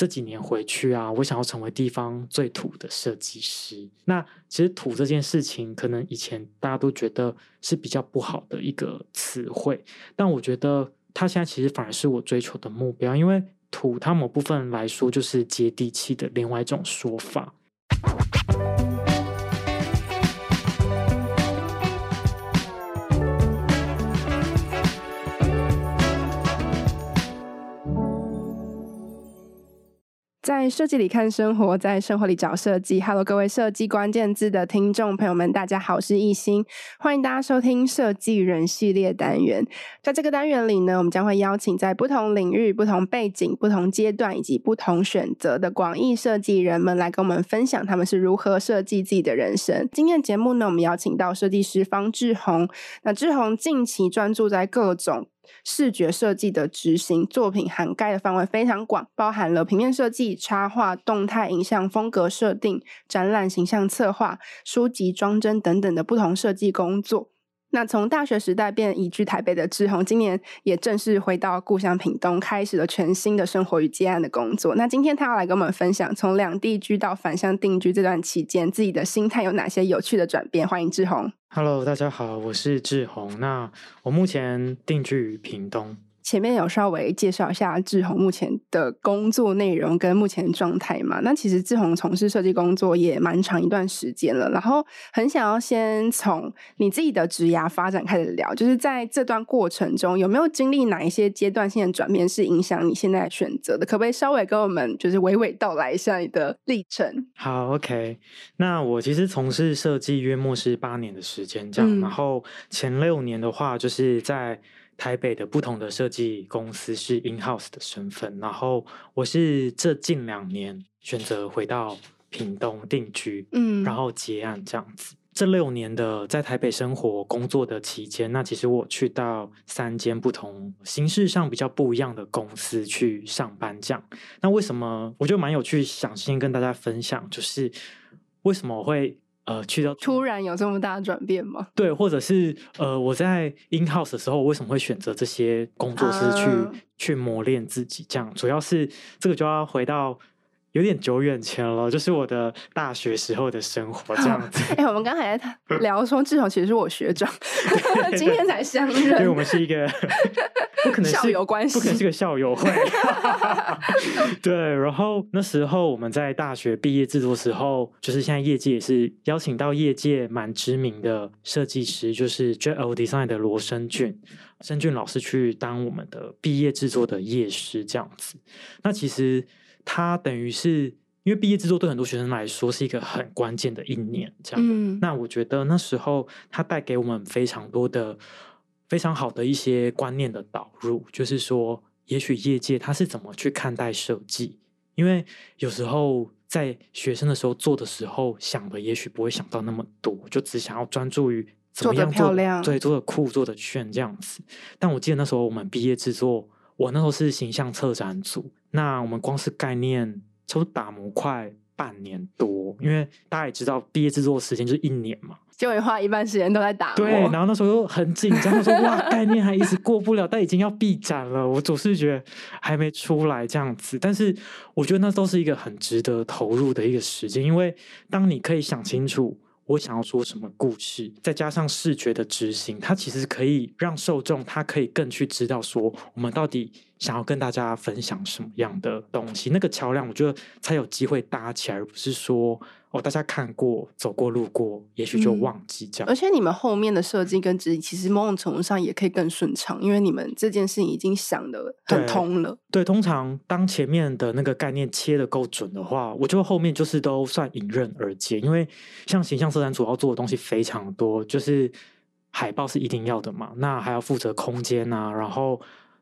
这几年回去啊，我想要成为地方最土的设计师。那其实土这件事情，可能以前大家都觉得是比较不好的一个词汇，但我觉得它现在其实反而是我追求的目标，因为土它某部分来说就是接地气的另外一种说法。在设计里看生活，在生活里找设计。Hello，各位设计关键字的听众朋友们，大家好，我是亦欣，欢迎大家收听设计人系列单元。在这个单元里呢，我们将会邀请在不同领域、不同背景、不同阶段以及不同选择的广义设计人们来跟我们分享他们是如何设计自己的人生。今天的节目呢，我们邀请到设计师方志宏。那志宏近期专注在各种。视觉设计的执行作品涵盖的范围非常广，包含了平面设计、插画、动态影像、风格设定、展览形象策划、书籍装帧等等的不同设计工作。那从大学时代便移居台北的志宏，今年也正式回到故乡屏东，开始了全新的生活与接案的工作。那今天他要来跟我们分享，从两地居到返乡定居这段期间，自己的心态有哪些有趣的转变？欢迎志宏。Hello，大家好，我是志宏。那我目前定居于屏东。前面有稍微介绍一下志宏目前的工作内容跟目前状态嘛？那其实志宏从事设计工作也蛮长一段时间了，然后很想要先从你自己的职涯发展开始聊，就是在这段过程中有没有经历哪一些阶段性的转变是影响你现在选择的？可不可以稍微跟我们就是娓娓道来一下你的历程？好，OK。那我其实从事设计约莫是八年的时间这样，嗯、然后前六年的话就是在。台北的不同的设计公司是 in house 的身份，然后我是这近两年选择回到屏东定居，嗯，然后结案这样子。这六年的在台北生活工作的期间，那其实我去到三间不同形式上比较不一样的公司去上班，这样。那为什么我觉得蛮有趣，想先跟大家分享，就是为什么我会。呃，去到突然有这么大的转变吗？对，或者是呃，我在 in house 的时候，我为什么会选择这些工作室去、uh、去磨练自己？这样主要是这个就要回到。有点久远前了，就是我的大学时候的生活这样 子。哎、欸，我们刚才在聊说，志宏其实是我学长 今天才相认。对，我们是一个 不可能是校友关系，不可能是个校友会。对，然后那时候我们在大学毕业制作时候，就是现在业界也是邀请到业界蛮知名的设计师，就是 JL Design 的罗生俊，生俊老师去当我们的毕业制作的业师这样子。那其实。他等于是因为毕业制作对很多学生来说是一个很关键的一年，这样。嗯。那我觉得那时候他带给我们非常多的非常好的一些观念的导入，就是说，也许业界他是怎么去看待设计，因为有时候在学生的时候做的时候想的也许不会想到那么多，就只想要专注于怎么样做，做得漂亮，对，做的酷，做的炫这样子。但我记得那时候我们毕业制作。我那时候是形象策展组，那我们光是概念，差不多打磨快半年多，因为大家也知道，毕业制作时间就是一年嘛，就会花一半时间都在打。对，然后那时候又很紧张，说哇，概念还一直过不了，但已经要闭展了，我总是觉得还没出来这样子。但是我觉得那都是一个很值得投入的一个时间，因为当你可以想清楚。我想要说什么故事，再加上视觉的执行，它其实可以让受众他可以更去知道说，我们到底想要跟大家分享什么样的东西。那个桥梁，我觉得才有机会搭起来，而不是说。哦，大家看过、走过、路过，也许就忘记这样。嗯。而且你们后面的设计跟执行，其实某种程度上也可以更顺畅，因为你们这件事情已经想得很 通了。对，对，通常当前面的那个概念切得够准的话，我觉得后面就是都算迎刃而解。因为像形象策展组要做的东西非常多，就是海报是一定要的嘛，那还要负责空间啊，然后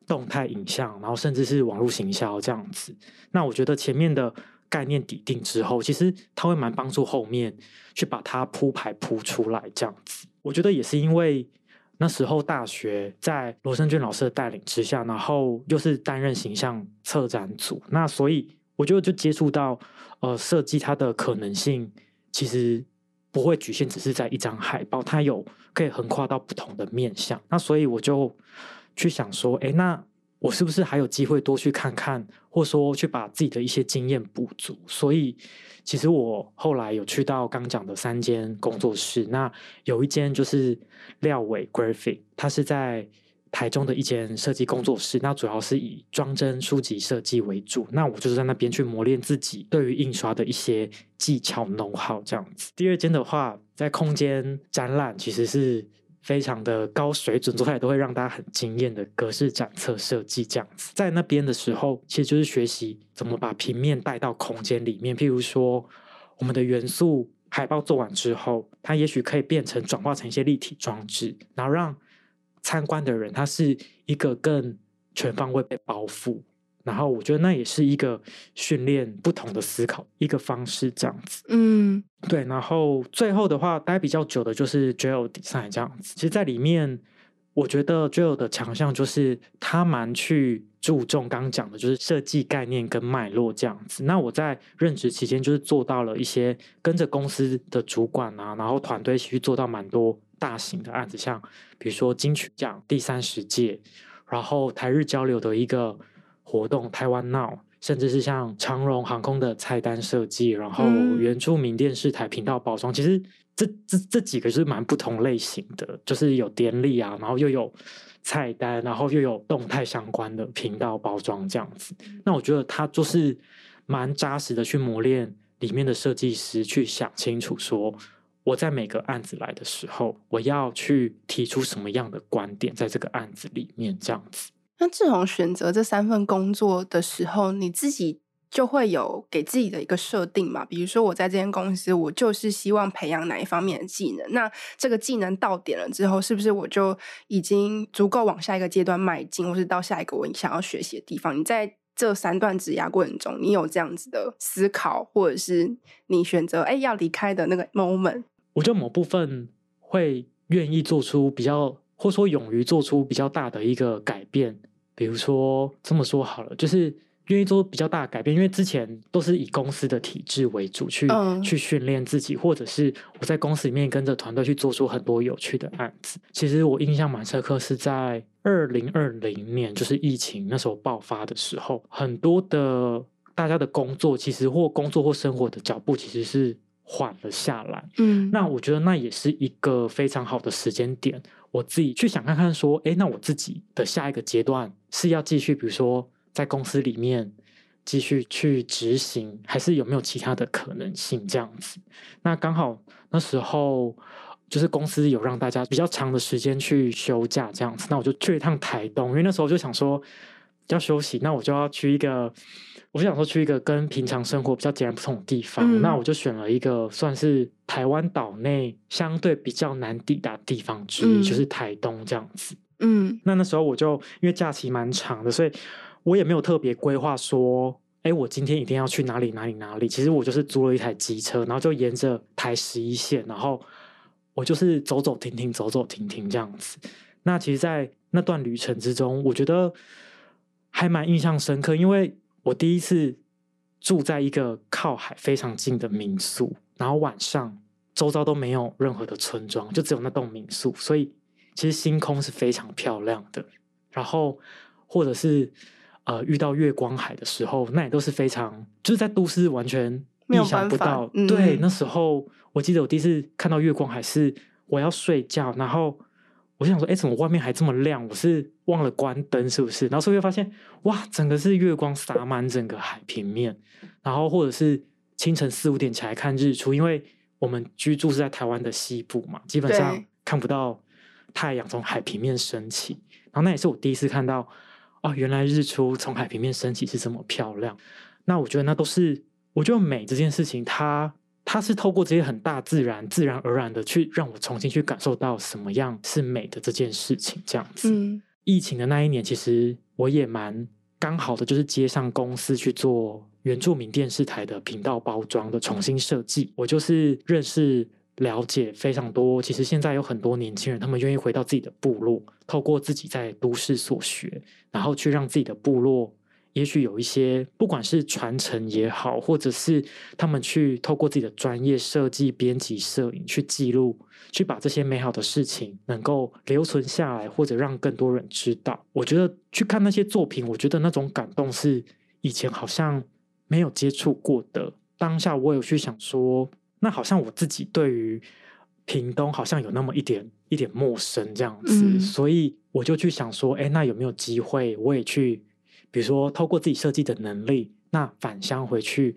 动态影像，然后甚至是网络行销这样子。那我觉得前面的。概念底定之后，其实它会蛮帮助后面去把它铺排铺出来这样子。我觉得也是因为那时候大学在罗生俊老师的带领之下，然后又是担任形象策展组，那所以我觉得就接触到呃设计它的可能性，其实不会局限只是在一张海报，它有可以横跨到不同的面向。那所以我就去想说，哎，那我是不是还有机会多去看看，或说去把自己的一些经验补足？所以，其实我后来有去到刚讲的三间工作室，那有一间就是廖伟 Graphic，他是在。台中的一间设计工作室，那主要是以装帧书籍设计为主。那我就是在那边去磨练自己对于印刷的一些技巧 know-how 这样子。第二间的话，在空间展览，其实是非常的高水准，做出来都会让大家很惊艳的格式展册设计这样子。在那边的时候，其实就是学习怎么把平面带到空间里面。譬如说，我们的元素海报做完之后，它也许可以变成转化成一些立体装置，然后让。参观的人，他是一个更全方位被包覆，然后我觉得那也是一个训练不同的思考一个方式，这样子。嗯，对。然后最后的话，待比较久的就是 Joel Design 这样子。其实，在里面，我觉得 Joel 的强项就是他蛮去注重刚刚讲的，就是设计概念跟脉络这样子。那我在任职期间，就是做到了一些跟着公司的主管啊，然后团队一起去做到蛮多。大型的案子，像比如说金曲奖第三十届，然后台日交流的一个活动台湾 Now，甚至是像长荣航空的菜单设计，然后原住民电视台频道包装，嗯、其实这这这几个是蛮不同类型的，就是有典礼啊，然后又有菜单，然后又有动态相关的频道包装这样子。那我觉得他就是蛮扎实的去磨练里面的设计师，去想清楚说。我在每个案子来的时候，我要去提出什么样的观点，在这个案子里面这样子。那志宏选择这三份工作的时候，你自己就会有给自己的一个设定嘛？比如说，我在这间公司，我就是希望培养哪一方面的技能。那这个技能到点了之后，是不是我就已经足够往下一个阶段迈进，或是到下一个我想要学习的地方？你在这三段职涯过程中，你有这样子的思考，或者是你选择哎要离开的那个 moment？我觉得某部分会愿意做出比较，或说勇于做出比较大的一个改变。比如说这么说好了，就是愿意做比较大的改变，因为之前都是以公司的体制为主去、嗯、去训练自己，或者是我在公司里面跟着团队去做出很多有趣的案子。其实我印象蛮深刻，是在二零二零年，就是疫情那时候爆发的时候，很多的大家的工作，其实或工作或生活的脚步，其实是。缓了下来，嗯，那我觉得那也是一个非常好的时间点，我自己去想看看说，诶，那我自己的下一个阶段是要继续，比如说在公司里面继续去执行，还是有没有其他的可能性这样子？那刚好那时候就是公司有让大家比较长的时间去休假这样子，那我就去一趟台东，因为那时候就想说要休息，那我就要去一个。我就想说去一个跟平常生活比较截然不同的地方，嗯，那我就选了一个算是台湾岛内相对比较难抵达的地方之一，嗯，就是台东这样子。嗯，那那时候我就因为假期蛮长的，所以我也没有特别规划说，哎，我今天一定要去哪里哪里哪里。其实我就是租了一台机车，然后就沿着台十一线，然后我就是走走停停，走走停停这样子。那其实，在那段旅程之中，我觉得还蛮印象深刻，因为。我第一次住在一个靠海非常近的民宿，然后晚上周遭都没有任何的村庄，就只有那栋民宿，所以其实星空是非常漂亮的。然后或者是呃遇到月光海的时候，那也都是非常就是在都市完全意想不到。嗯、对，那时候我记得我第一次看到月光海是我要睡觉，然后。我就想说，哎，怎么外面还这么亮？我是忘了关灯，是不是？然后所以会发现，哇，整个是月光洒满整个海平面。然后或者是清晨四五点起来看日出，因为我们居住是在台湾的西部嘛，基本上看不到太阳从海平面升起。然后那也是我第一次看到，哦，原来日出从海平面升起是这么漂亮。那我觉得那都是，我觉得美这件事情，它。它是透过这些很大自然、自然而然的去让我重新去感受到什么样是美的这件事情，这样子。嗯。疫情的那一年，其实我也蛮刚好的，就是接上公司去做原住民电视台的频道包装的重新设计。我就是认识、了解非常多。其实现在有很多年轻人，他们愿意回到自己的部落，透过自己在都市所学，然后去让自己的部落也许有一些，不管是传承也好，或者是他们去透过自己的专业设计、编辑、摄影去记录，去把这些美好的事情能够留存下来，或者让更多人知道。我觉得去看那些作品，我觉得那种感动是以前好像没有接触过的。当下我有去想说，那好像我自己对于屏东好像有那么一点一点陌生这样子，嗯、所以我就去想说，哎，那有没有机会我也去？比如说，透过自己设计的能力，那返乡回去，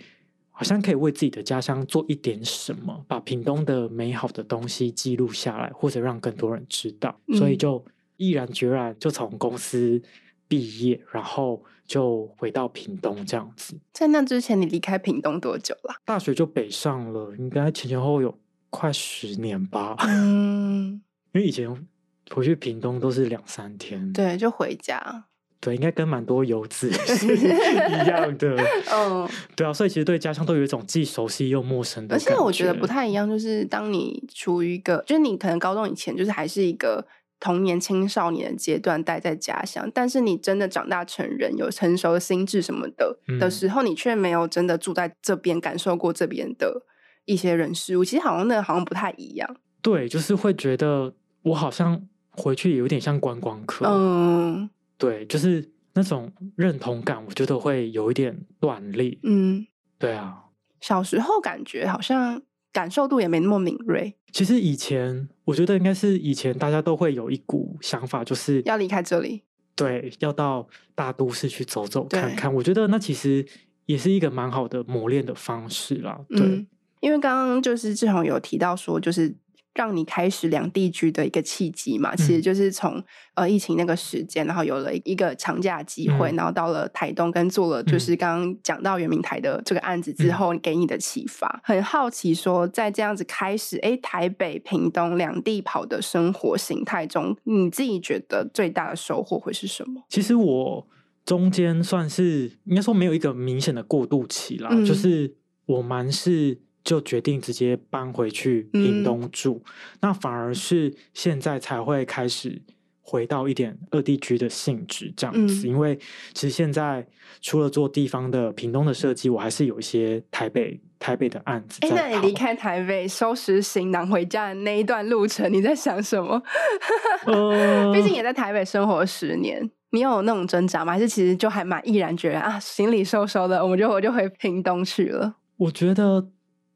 好像可以为自己的家乡做一点什么，把屏东的美好的东西记录下来，或者让更多人知道。嗯、所以就毅然决然就从公司毕业，然后就回到屏东这样子。在那之前，你离开屏东多久了？大学就北上了，应该前前后后有快十年吧。嗯，因为以前回去屏东都是两三天，对，就回家。对，应该跟蛮多游子 是 一样的。嗯，对啊，所以其实对家乡都有一种既熟悉又陌生的。而且我觉得不太一样，就是当你处于一个，就是你可能高中以前就是还是一个童年青少年的阶段待在家乡，但是你真的长大成人，有成熟的心智什么的、嗯、的时候，你却没有真的住在这边，感受过这边的一些人事物。其实好像那个好像不太一样。对，就是会觉得我好像回去有点像观光客。嗯。对，就是那种认同感，我觉得会有一点断裂。嗯，对啊。小时候感觉好像感受度也没那么敏锐。其实以前，我觉得应该是以前大家都会有一股想法，就是要离开这里。对，要到大都市去走走看看。我觉得那其实也是一个蛮好的磨练的方式啦。对，嗯，因为刚刚就是志宏有提到说，就是。让你开始两地居的一个契机嘛，其实就是从、嗯、呃疫情那个时间，然后有了一个长假机会，嗯、然后到了台东跟做了就是刚刚讲到圆明台的这个案子之后，给你的启发。嗯、很好奇说，在这样子开始，哎，台北、屏东两地跑的生活形态中，你自己觉得最大的收获会是什么？其实我中间算是应该说没有一个明显的过渡期啦，嗯、就是我蛮是。就决定直接搬回去屏东住，嗯、那反而是现在才会开始回到一点二地居的性质这样子。嗯、因为其实现在除了做地方的屏东的设计，我还是有一些台北台北的案子。哎，那你离开台北收拾行囊回家的那一段路程，你在想什么？呃、毕竟也在台北生活十年，你有那种挣扎吗？还是其实就还蛮毅然决然啊，行李收收的，我们就我就回屏东去了。我觉得。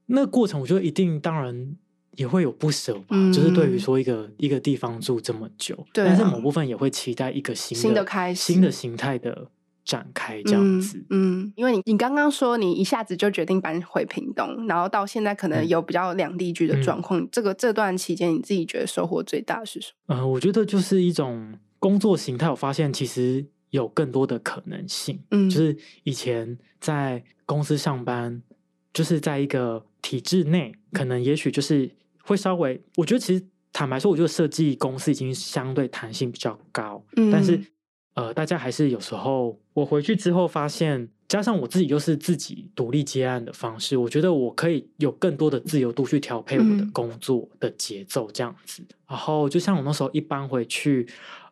那过程，我觉得一定当然也会有不舍吧，嗯、就是对于说一个一个地方住这么久，对啊、但是某部分也会期待一个新的新的开始、新的形态的展开这样子。嗯，嗯，因为你你刚刚说你一下子就决定搬回屏东，然后到现在可能有比较两地居的状况，嗯、这个这段期间你自己觉得收获最大是什么？呃，我觉得就是一种工作形态，我发现其实有更多的可能性。嗯，就是以前在公司上班，就是在一个。体制内可能也许就是会稍微，我觉得其实坦白说，我觉得设计公司已经相对弹性比较高，嗯，但是呃，大家还是有时候我回去之后发现，加上我自己又是自己独立接案的方式，我觉得我可以有更多的自由度去调配我的工作的节奏这样子。嗯，然后就像我那时候一搬回去，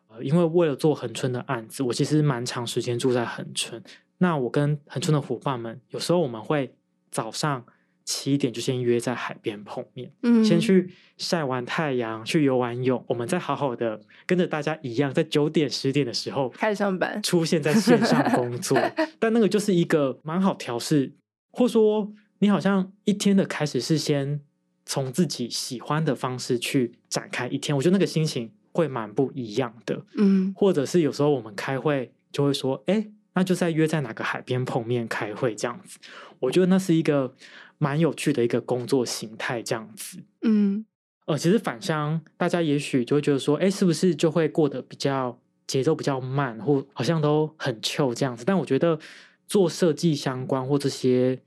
呃，因为为了做恒春的案子，我其实蛮长时间住在恒春。那我跟恒春的伙伴们，有时候我们会早上。七点就先约在海边碰面，嗯，先去晒完太阳，去游完泳，我们再好好的跟着大家一样，在九点十点的时候开始上班，出现在线上工 作。但那个就是一个蛮好调试，或说你好像一天的开始是先从自己喜欢的方式去展开一天，我觉得那个心情会蛮不一样的，嗯，或者是有时候我们开会就会说，哎，那就在约在哪个海边碰面开会这样子，我觉得那是一个。蛮有趣的一个工作形态，这样子。嗯，呃，其实返乡，大家也许就会觉得说，哎，是不是就会过得比较节奏比较慢，或好像都很 chill 这样子？但我觉得做设计相关或这些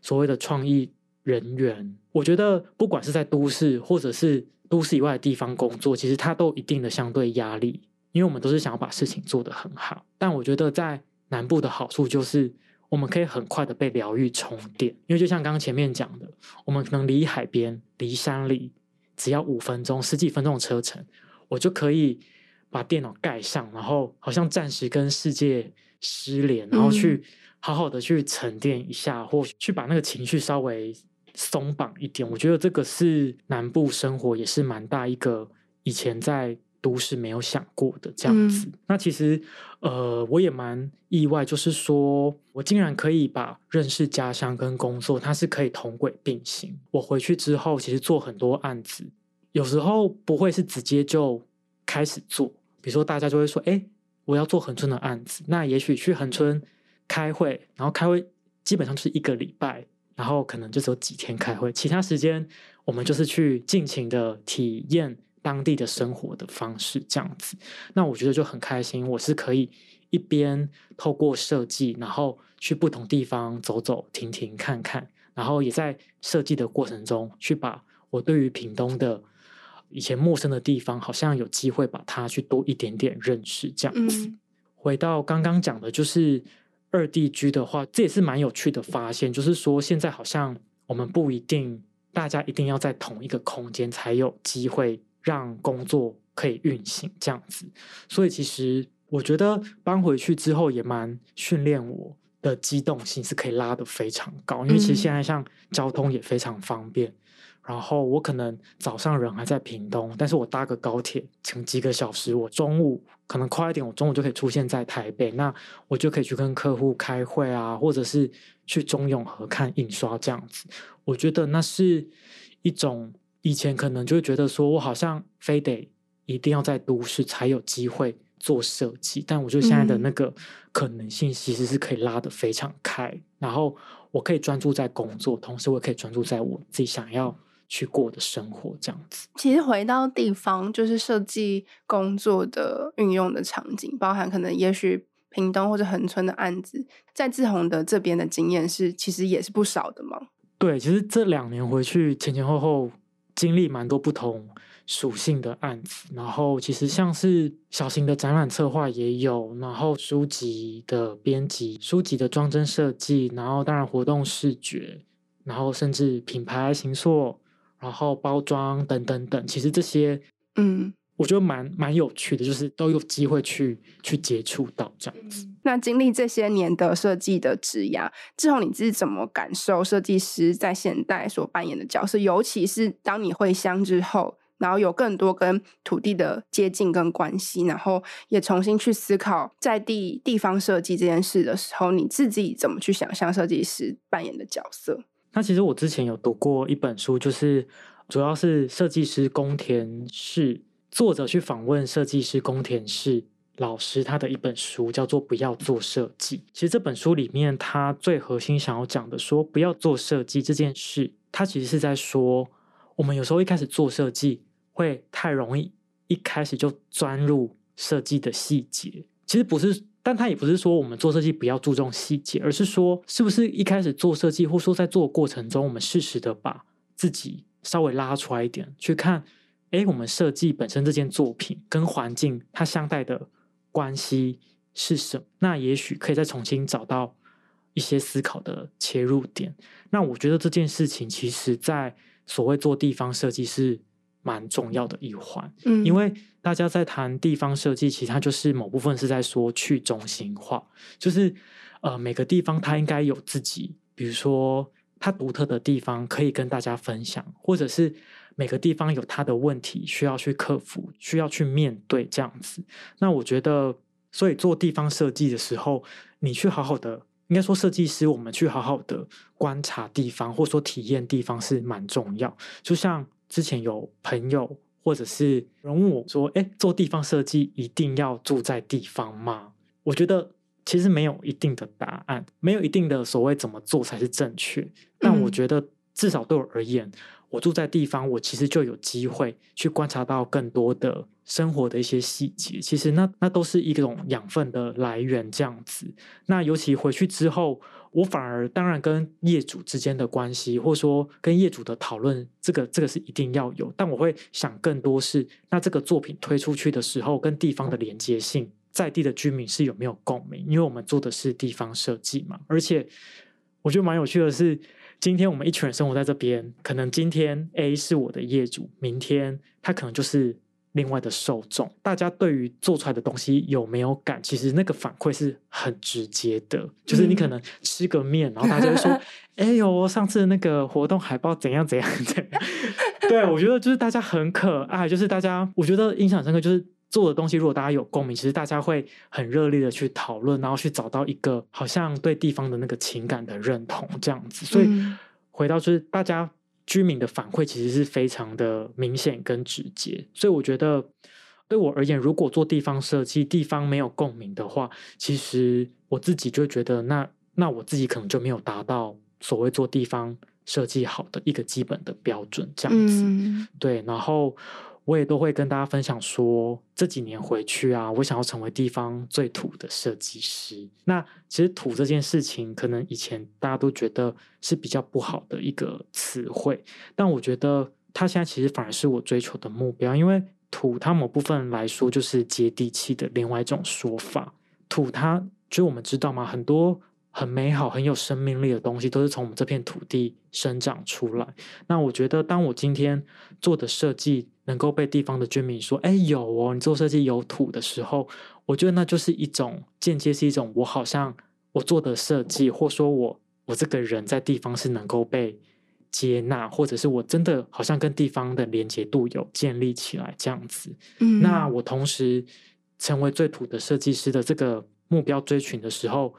所谓的创意人员，我觉得不管是在都市或者是都市以外的地方工作，其实它都有一定的相对压力，因为我们都是想要把事情做得很好。但我觉得在南部的好处就是。我们可以很快的被疗愈充电，因为就像刚刚前面讲的，我们可能离海边、离山里只要五分钟、十几分钟的车程，我就可以把电脑盖上，然后好像暂时跟世界失联，然后去好好的去沉淀一下，或去把那个情绪稍微松绑一点。我觉得这个是南部生活也是蛮大一个以前在。都是没有想过的这样子，嗯、那其实呃，我也蛮意外，就是说我竟然可以把认识家乡跟工作，它是可以同轨并行。我回去之后，其实做很多案子，有时候不会是直接就开始做，比如说大家就会说，哎，我要做恒春的案子，那也许去恒春开会，然后开会基本上就是一个礼拜，然后可能就只有几天开会，其他时间我们就是去尽情的体验。当地的生活的方式这样子，那我觉得就很开心。我是可以一边透过设计，然后去不同地方走走停停看看，然后也在设计的过程中去把我对于屏东的以前陌生的地方，好像有机会把它去多一点点认识这样子。嗯。回到刚刚讲的，就是二地居的话，这也是蛮有趣的发现，就是说现在好像我们不一定大家一定要在同一个空间才有机会。让工作可以运行这样子，所以其实我觉得搬回去之后也蛮训练我的机动性，是可以拉得非常高。因为其实现在像交通也非常方便，嗯、然后我可能早上人还在屏东，但是我搭个高铁，乘几个小时，我中午可能快一点，我中午就可以出现在台北，那我就可以去跟客户开会啊，或者是去中永和看印刷这样子。我觉得那是一种。以前可能就会觉得说，我好像非得一定要在都市才有机会做设计，但我觉得现在的那个可能性其实是可以拉得非常开，嗯、然后我可以专注在工作，同时我也可以专注在我自己想要去过的生活，这样子。其实回到地方，就是设计工作的运用的场景，包含可能也许屏东或者恒春的案子，在志宏的这边的经验是，其实也是不少的嘛。对，其实这两年回去前前后后。经历蛮多不同属性的案子，然后其实像是小型的展览策划也有，然后书籍的编辑、书籍的装帧设计，然后当然活动视觉，然后甚至品牌行塑，然后包装等等等，其实这些，嗯。我觉得蛮蛮有趣的，就是都有机会去去接触到这样子。那经历这些年的设计的职涯，之后，你是怎么感受设计师在现代所扮演的角色？尤其是当你回乡之后，然后有更多跟土地的接近跟关系，然后也重新去思考在地地方设计这件事的时候，你自己怎么去想象设计师扮演的角色？那其实我之前有读过一本书，就是主要是设计师宫田氏。作者去访问设计师宫田氏老师，他的一本书叫做《不要做设计》。其实这本书里面，他最核心想要讲的，说不要做设计这件事，他其实是在说，我们有时候一开始做设计会太容易，一开始就钻入设计的细节。其实不是，但他也不是说我们做设计不要注重细节，而是说，是不是一开始做设计，或说在做的过程中，我们适时的把自己稍微拉出来一点，去看。哎，我们设计本身这件作品跟环境它相带的关系是什么？那也许可以再重新找到一些思考的切入点。那我觉得这件事情其实，在所谓做地方设计是蛮重要的一环。嗯，因为大家在谈地方设计，其实它就是某部分是在说去中心化，就是呃每个地方它应该有自己，比如说它独特的地方可以跟大家分享，或者是。每个地方有它的问题需要去克服，需要去面对这样子。那我觉得，所以做地方设计的时候，你去好好的，应该说设计师，我们去好好的观察地方，或者说体验地方是蛮重要。就像之前有朋友或者是人问我说：“哎，做地方设计一定要住在地方吗？”我觉得其实没有一定的答案，没有一定的所谓怎么做才是正确。但我觉得至少对我而言。我住在地方，我其实就有机会去观察到更多的生活的一些细节。其实那那都是一种养分的来源，这样子。那尤其回去之后，我反而当然跟业主之间的关系，或者说跟业主的讨论，这个这个是一定要有。但我会想更多是，那这个作品推出去的时候，跟地方的连接性，在地的居民是有没有共鸣？因为我们做的是地方设计嘛。而且我觉得蛮有趣的是。今天我们一群人生活在这边，可能今天 A 是我的业主，明天他可能就是另外的受众，大家对于做出来的东西有没有感，其实那个反馈是很直接的。就是你可能吃个面，然后大家就说：“哎呦，上次那个活动海报怎样怎样怎样。”对，我觉得就是大家很可爱，就是大家我觉得印象深刻，就是做的东西，如果大家有共鸣，其实大家会很热烈的去讨论，然后去找到一个好像对地方的那个情感的认同这样子。所以回到就是大家。居民的反馈其实是非常的明显跟直接，所以我觉得对我而言，如果做地方设计，地方没有共鸣的话，其实我自己就觉得那那我自己可能就没有达到所谓做地方设计好的一个基本的标准，这样子。嗯、对，然后。我也都会跟大家分享说，这几年回去啊，我想要成为地方最土的设计师。那其实“土”这件事情，可能以前大家都觉得是比较不好的一个词汇，但我觉得它现在其实反而是我追求的目标。因为“土”它某部分来说就是接地气的另外一种说法。土它，就我们知道嘛？很多很美好、很有生命力的东西，都是从我们这片土地生长出来。那我觉得，当我今天做的设计，能够被地方的居民说：“哎，有哦，你做设计有土的时候，我觉得那就是一种间接是一种我好像我做的设计，或说我我这个人在地方是能够被接纳，或者是我真的好像跟地方的连接度有建立起来这样子。嗯，那我同时成为最土的设计师的这个目标追寻的时候，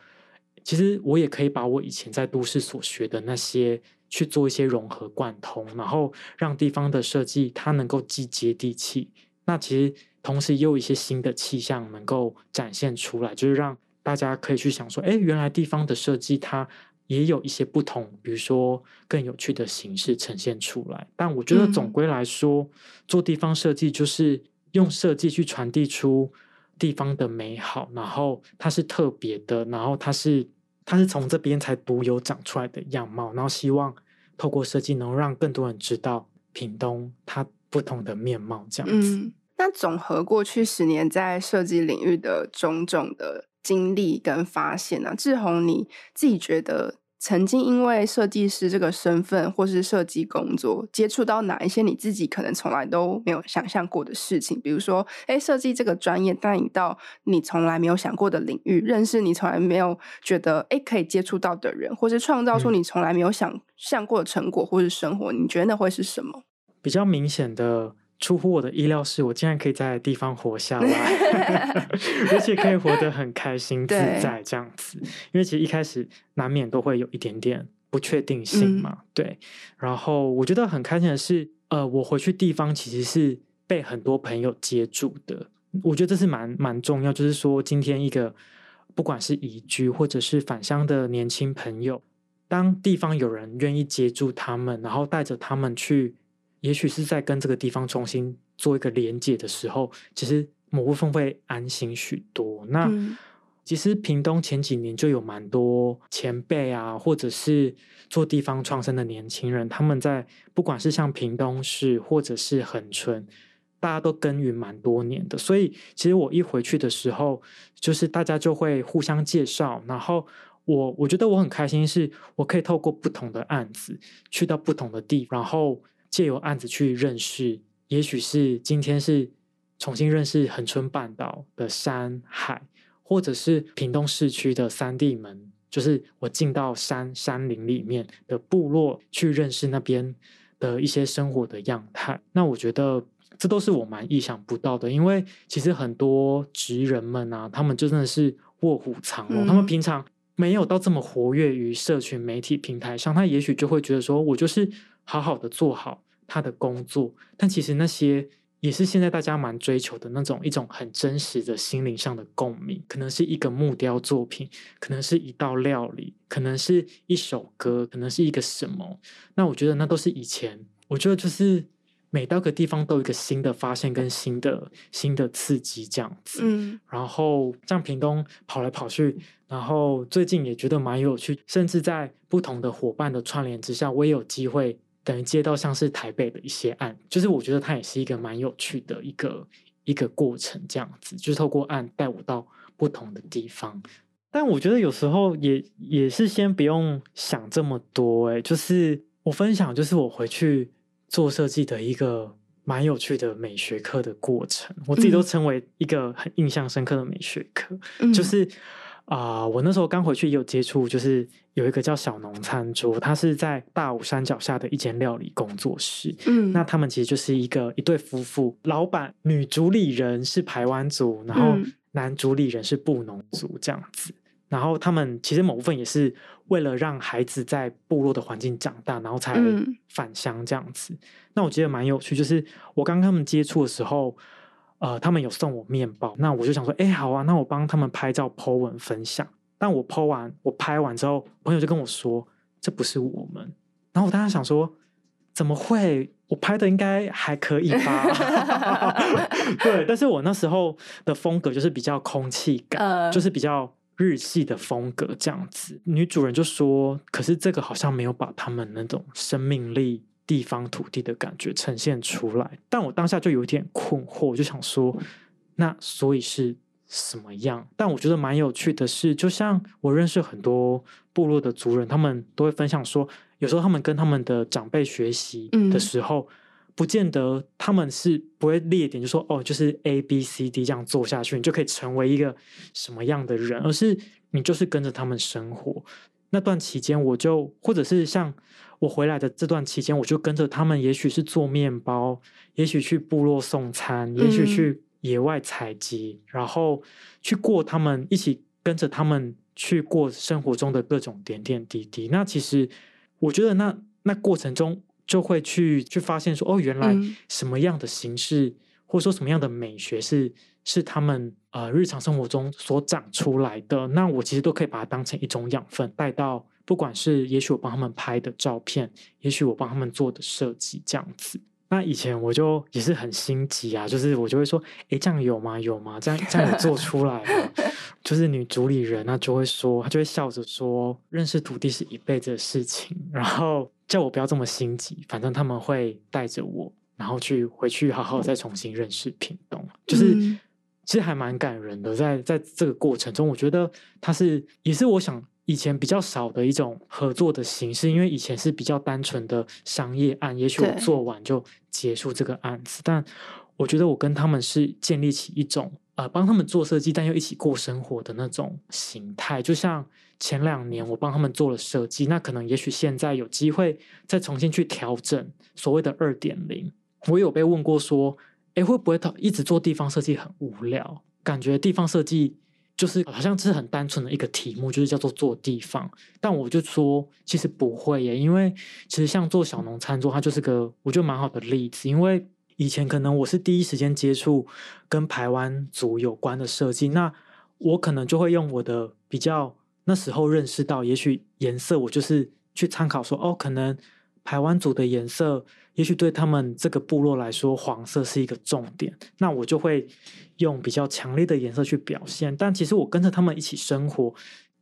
其实我也可以把我以前在都市所学的那些。”去做一些融合贯通，然后让地方的设计它能够既接地气，那其实同时也有一些新的气象能够展现出来，就是让大家可以去想说，哎，原来地方的设计它也有一些不同，比如说更有趣的形式呈现出来。但我觉得总归来说，嗯、做地方设计就是用设计去传递出地方的美好，然后它是特别的，然后它是它是从这边才独有长出来的样貌，然后希望。透过设计，能让更多人知道屏东它不同的面貌，这样子。那总和过去十年在设计领域的种种的经历跟发现呢，啊，志宏你自己觉得？曾经因为设计师这个身份或是设计工作，接触到哪一些你自己可能从来都没有想象过的事情？比如说，哎，设计这个专业带你到你从来没有想过的领域，认识你从来没有觉得哎可以接触到的人，或是创造出你从来没有想象过的成果或是生活，你觉得那会是什么？比较明显的。出乎我的意料是，我竟然可以在地方活下来，而且可以活得很开心自在这样子。因为其实一开始难免都会有一点点不确定性嘛，嗯、对。然后我觉得很开心的是，呃，我回去地方其实是被很多朋友接住的。我觉得这是蛮蛮重要，就是说今天一个不管是移居或者是返乡的年轻朋友，当地方有人愿意接住他们，然后带着他们去。也许是在跟这个地方重新做一个连接的时候，其实某部分会安心许多。那、嗯、其实屏东前几年就有蛮多前辈啊，或者是做地方创生的年轻人，他们在不管是像屏东市或者是恒春，大家都耕耘蛮多年的。所以其实我一回去的时候，就是大家就会互相介绍，然后我我觉得我很开心，是我可以透过不同的案子去到不同的地，然后。借由案子去认识，也许是今天是重新认识恒春半岛的山海，或者是屏东市区的三地门，就是我进到山山林里面的部落去认识那边的一些生活的样态。那我觉得这都是我蛮意想不到的，因为其实很多职人们啊，他们就真的是卧虎藏龙，嗯、他们平常没有到这么活跃于社群媒体平台上，他也许就会觉得说我就是。好好的做好他的工作，但其实那些也是现在大家蛮追求的那种一种很真实的心灵上的共鸣，可能是一个木雕作品，可能是一道料理，可能是一首歌，可能是一个什么。那我觉得那都是以前，我觉得就是每到个地方都有一个新的发现跟新的新的刺激这样子。嗯，然后像屏东跑来跑去。然后最近也觉得蛮有趣，甚至在不同的伙伴的串联之下，我也有机会等于接到像是台北的一些案，就是我觉得它也是一个蛮有趣的一个一个过程，这样子，就是透过案带我到不同的地方。但我觉得有时候也也是先不用想这么多，诶，就是我分享，就是我回去做设计的一个蛮有趣的美学课的过程，我自己都称为一个很印象深刻的美学课。嗯、就是啊、呃，我那时候刚回去也有接触，就是有一个叫小农餐桌，它是在大武山脚下的一间料理工作室。嗯，那他们其实就是一个一对夫妇，老板女主理人是排湾族，然后男主理人是布农族这样子。然后他们其实某部分也是为了让孩子在部落的环境长大，然后才返乡这样子。嗯、那我觉得蛮有趣，就是我刚跟他们接触的时候，呃，他们有送我面包，那我就想说，哎，好啊，那我帮他们拍照 po 文分享。但我 po 完，我拍完之后，朋友就跟我说，这不是我们。然后我当时想说，怎么会？我拍的应该还可以吧？对，但是我那时候的风格就是比较空气感，呃、就是比较。日系的风格这样子，女主人就说：“可是这个好像没有把他们那种生命力、地方土地的感觉呈现出来。”但我当下就有点困惑，我就想说：“那所以是什么样？”但我觉得蛮有趣的是，就像我认识很多部落的族人，他们都会分享说，有时候他们跟他们的长辈学习的时候。嗯不见得他们是不会列点，就说哦，就是 A B C D 这样做下去，你就可以成为一个什么样的人，而是你就是跟着他们生活。那段期间，我就或者是像我回来的这段期间，我就跟着他们，也许是做面包，也许去部落送餐，也许去野外采集，嗯、然后去过他们一起跟着他们去过生活中的各种点点滴滴。那其实我觉得那那过程中。就会去去发现说，哦，原来什么样的形式，嗯、或者说什么样的美学是是他们呃日常生活中所长出来的。那我其实都可以把它当成一种养分，带到不管是也许我帮他们拍的照片，也许我帮他们做的设计这样子。那以前我就也是很心急啊，就是我就会说，诶，这样有吗？有吗？这样这样做出来？就是女主理人，呢就会说，她就会笑着说，认识土地是一辈子的事情，然后。叫我不要这么心急，反正他们会带着我，然后去回去好好再重新认识屏东。就是其实还蛮感人的，在在这个过程中，我觉得它是也是我想以前比较少的一种合作的形式，因为以前是比较单纯的商业案，也许我做完就结束这个案子，但我觉得我跟他们是建立起一种呃帮他们做设计，但又一起过生活的那种形态，就像。前两年我帮他们做了设计，那可能也许现在有机会再重新去调整所谓的二点零。我有被问过说，诶，会不会他一直做地方设计很无聊？感觉地方设计就是好像是很单纯的一个题目，就是叫做做地方。但我就说，其实不会耶，因为其实像做小农餐桌，它就是个我觉得蛮好的例子。因为以前可能我是第一时间接触跟台湾族有关的设计，那我可能就会用我的比较。那时候认识到，也许颜色我就是去参考说，哦，可能台湾族的颜色，也许对他们这个部落来说，黄色是一个重点，那我就会用比较强烈的颜色去表现。但其实我跟着他们一起生活，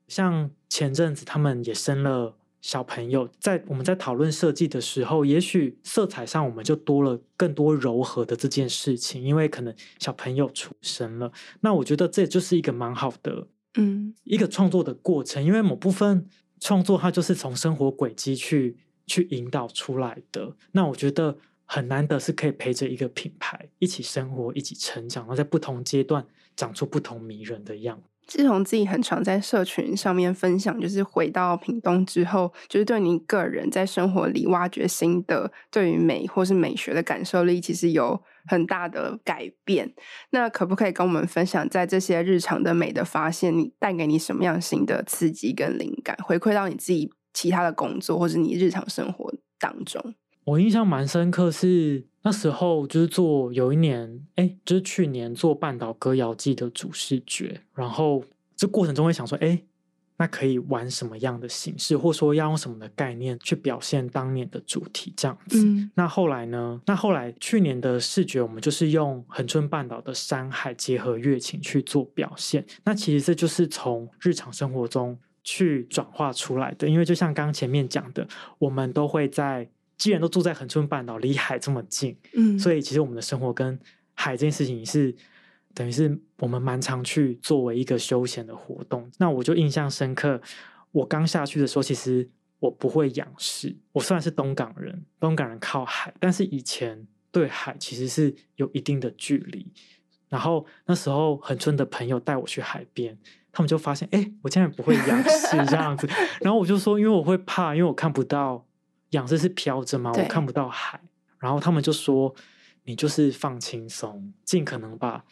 像前阵子他们也生了小朋友，在我们在讨论设计的时候，也许色彩上我们就多了更多柔和的这件事情，因为可能小朋友出生了，那我觉得这就是一个蛮好的。嗯，一个创作的过程，因为某部分创作它就是从生活轨迹去去引导出来的。那我觉得很难得是可以陪着一个品牌一起生活、一起成长，然后在不同阶段长出不同迷人的样。自从自己很常在社群上面分享，就是回到屏东之后，就是对你个人在生活里挖掘新的对于美或是美学的感受力，其实有很大的改变。那可不可以跟我们分享，在这些日常的美的发现，你带给你什么样新的刺激跟灵感，回馈到你自己其他的工作或者你日常生活当中？我印象蛮深刻是那时候就是做有一年，哎，就是去年做半岛歌谣祭的主视觉，然后这过程中会想说，哎，那可以玩什么样的形式，或者说要用什么的概念去表现当年的主题这样子。嗯、那后来呢？那后来去年的视觉，我们就是用恒春半岛的山海结合乐琴去做表现。那其实这就是从日常生活中去转化出来的，因为就像刚前面讲的，我们都会在。既然都住在恒春半岛，离海这么近，嗯，所以其实我们的生活跟海这件事情是，等于是我们蛮常去作为一个休闲的活动。那我就印象深刻，我刚下去的时候，其实我不会仰视。我虽然是东港人，东港人靠海，但是以前对海其实是有一定的距离。然后那时候恒春的朋友带我去海边，他们就发现，哎，我竟然不会仰视这样子。然后我就说，因为我会怕，因为我看不到仰视是飘着嘛，我看不到海。然后他们就说，你就是放轻松，尽可能把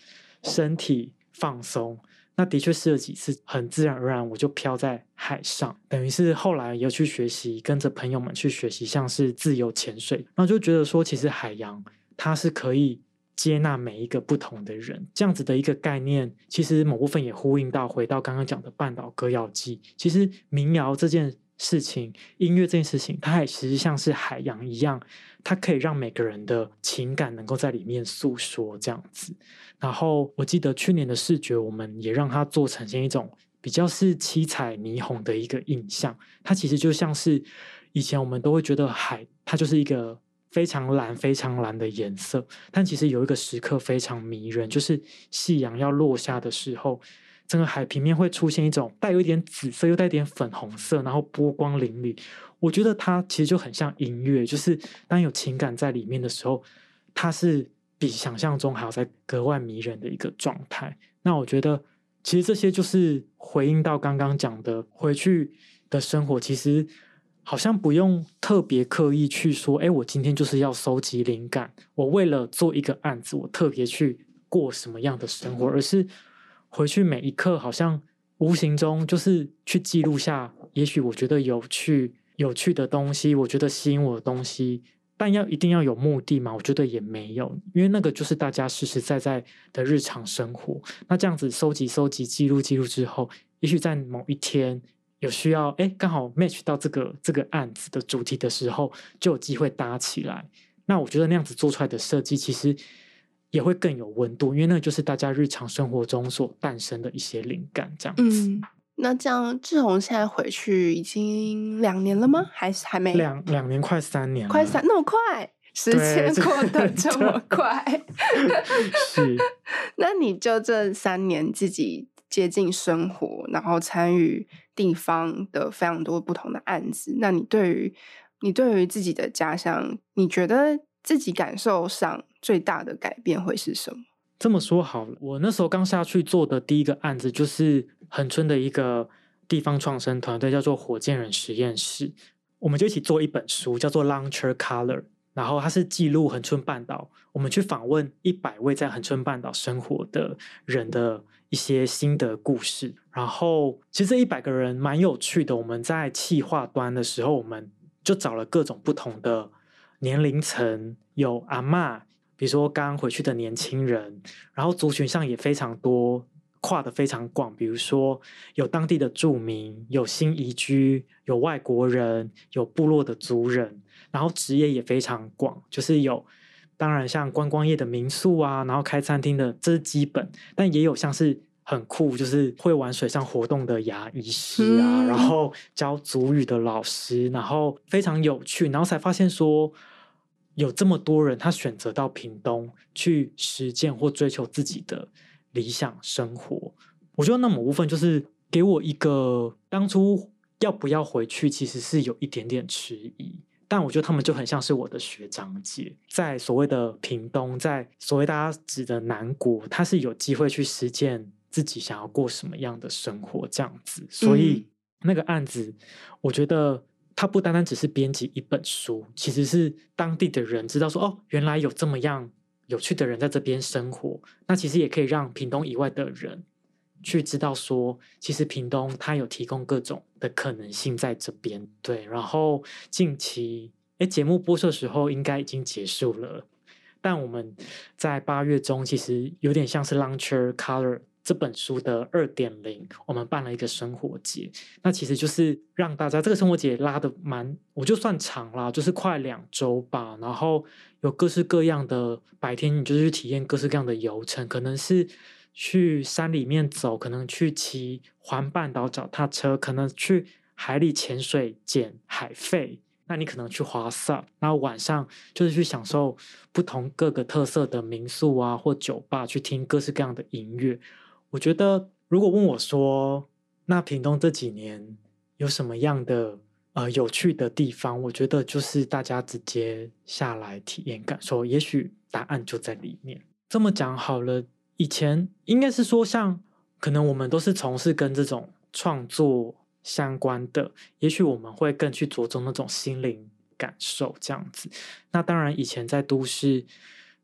身体放松。那的确试了几次，很自然而然我就飘在海上，等于是后来有去学习，跟着朋友们去学习，像是自由潜水，然后就觉得说，其实海洋它是可以。接纳每一个不同的人，这样子的一个概念，其实某部分也呼应到回到刚刚讲的半岛歌谣祭。其实民谣这件事情，音乐这件事情，它也其实像是海洋一样，它可以让每个人的情感能够在里面诉说这样子。然后我记得去年的视觉，我们也让它做呈现一种比较是七彩霓虹的一个印象。它其实就像是以前我们都会觉得海，它就是一个。非常蓝、非常蓝的颜色，但其实有一个时刻非常迷人，就是夕阳要落下的时候，整个海平面会出现一种带有一点紫色，又带点粉红色，然后波光粼粼。我觉得它其实就很像音乐，就是当有情感在里面的时候，它是比想象中还要再格外迷人的一个状态。那我觉得，其实这些就是回应到刚刚讲的回去的生活，其实。好像不用特别刻意去说，哎，我今天就是要收集灵感。我为了做一个案子，我特别去过什么样的生活，而是回去每一刻，好像无形中就是去记录下，也许我觉得有趣、有趣的东西，我觉得吸引我的东西。但要一定要有目的吗？我觉得也没有，因为那个就是大家实实在在的日常生活。那这样子收集、收集、记录、记录之后，也许在某一天。有需要哎，刚好 match 到这个这个案子的主题的时候，就有机会搭起来。那我觉得那样子做出来的设计，其实也会更有温度，因为那就是大家日常生活中所诞生的一些灵感，这样子。嗯，那这样志宏现在回去已经两年了吗？还是还没？两两年快三年了，快三那么快，时间过得这么 快。是。那你就这三年自己接近生活，然后参与地方的非常多不同的案子。那你对于你对于自己的家乡，你觉得自己感受上最大的改变会是什么？这么说好了，我那时候刚下去做的第一个案子，就是恒春的一个地方创生团队，叫做火箭人实验室。我们就一起做一本书，叫做《Launcher Color》，然后它是记录恒春半岛，我们去访问一百位在恒春半岛生活的人的。一些新的故事，然后其实这一百个人蛮有趣的。我们在企划端的时候，我们就找了各种不同的年龄层，有阿嬷，比如说刚回去的年轻人，然后族群上也非常多，跨得非常广。比如说有当地的住民，有新移居，有外国人，有部落的族人，然后职业也非常广，就是有。当然，像观光业的民宿啊，然后开餐厅的，这是基本。但也有像是很酷，就是会玩水上活动的牙医师啊，嗯、然后教族语的老师，然后非常有趣。然后才发现说，有这么多人他选择到屏东去实践或追求自己的理想生活。我觉得那某部分就是给我一个当初要不要回去，其实是有一点点迟疑。但我觉得他们就很像是我的学长姐，在所谓的屏东，在所谓大家指的南国，他是有机会去实践自己想要过什么样的生活这样子。所以那个案子，我觉得他不单单只是编辑一本书，其实是当地的人知道说，哦，原来有这么样有趣的人在这边生活，那其实也可以让屏东以外的人。去知道说，其实屏东它有提供各种的可能性在这边，对。然后近期，哎，节目播出的时候应该已经结束了，但我们在八月中其实有点像是《Launcher Color》这本书的二点零，我们办了一个生活节，那其实就是让大家这个生活节拉得蛮，我就算长啦，就是快两周吧。然后有各式各样的白天，你就是去体验各式各样的游程，可能是。去山里面走，可能去骑环半岛脚踏车，可能去海里潜水捡海废。那你可能去滑 SUP，然后晚上就是去享受不同各个特色的民宿啊或酒吧，去听各式各样的音乐。我觉得，如果问我说，那屏东这几年有什么样的呃有趣的地方？我觉得就是大家直接下来体验感受，也许。答案就在里面。这么讲好了，以前应该是说，像可能我们都是从事跟这种创作相关的，也许我们会更去着重那种心灵感受这样子。那当然，以前在都市，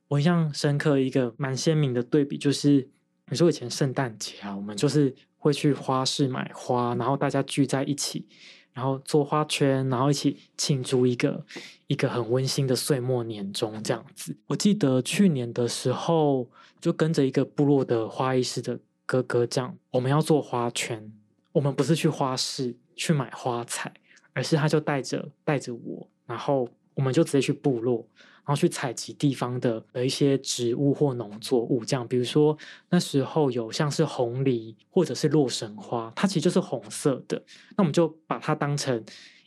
我印象深刻一个蛮鲜明的对比，就是你说以前圣诞节啊，我们就是会去花市买花，然后大家聚在一起。然后做花圈，然后一起庆祝一个一个很温馨的岁末年终这样子。我记得去年的时候，就跟着一个部落的花艺师的哥哥这样，我们要做花圈。我们不是去花市去买花材，而是他就带着带着我，然后我们就直接去部落。然后去采集地方的的一些植物或农作物，这样，比如说那时候有像是红梨或者是洛神花，它其实就是红色的。那我们就把它当成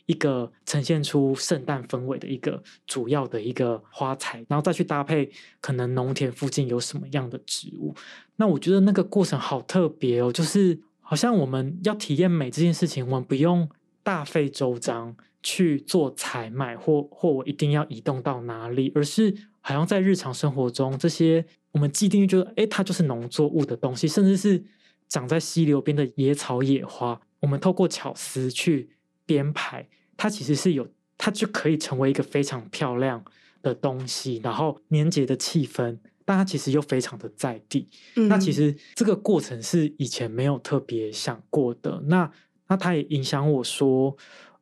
一个呈现出圣诞氛围的一个主要的一个花材，然后再去搭配可能农田附近有什么样的植物。那我觉得那个过程好特别哦，就是好像我们要体验美这件事情，我们不用大费周章。去做采买，或或我一定要移动到哪里，而是好像在日常生活中，这些我们既定觉得，哎，它就是农作物的东西，甚至是长在溪流边的野草野花，我们透过巧思去编排，它其实是有，它就可以成为一个非常漂亮的东西，然后年节的气氛，但它其实又非常的在地。嗯。那其实这个过程是以前没有特别想过的，那那它也影响我说。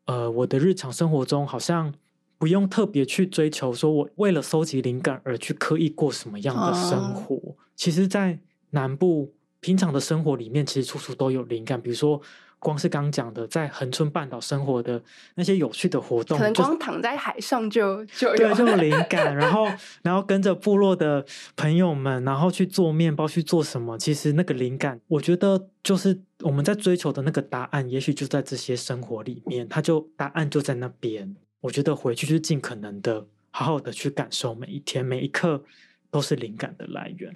呃，我的日常生活中好像不用特别去追求，说我为了收集灵感而去刻意过什么样的生活。Oh. 其实，在南部平常的生活里面，其实处处都有灵感。比如说，光是刚讲的，在恒春半岛生活的那些有趣的活动，可能光躺在海上就就有对，就有灵感。然后，然后跟着部落的朋友们，然后去做面包，去做什么？其实那个灵感，我觉得就是。我们在追求的那个答案，也许就在这些生活里面，它就答案就在那边。我觉得回去就是尽可能的好好的去感受每一天每一刻，都是灵感的来源。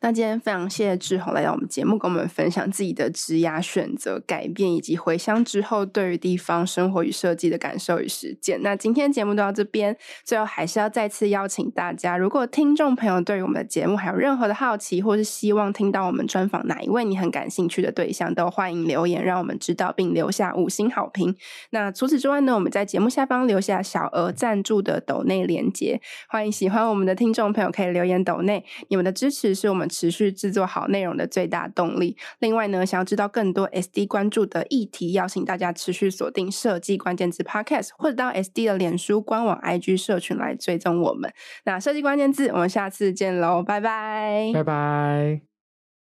那今天非常谢谢志宏来到我们节目，跟我们分享自己的职涯选择、改变，以及回乡之后对于地方生活与设计的感受与实践。那今天节目就到这边，最后还是要再次邀请大家，如果听众朋友对于我们的节目还有任何的好奇，或是希望听到我们专访哪一位你很感兴趣的对象，都欢迎留言让我们知道，并留下五星好评。那除此之外呢，我们在节目下方留下小额赞助的抖内连接，欢迎喜欢我们的听众朋友可以留言抖内，你们的支持是我们持续制作好内容的最大动力。另外呢，想要知道更多 SD 关注的议题，邀请大家持续锁定设计关键字 Podcast，或者到 SD 的脸书官网 IG 社群来追踪我们。那设计关键字，我们下次见喽，拜拜，拜拜。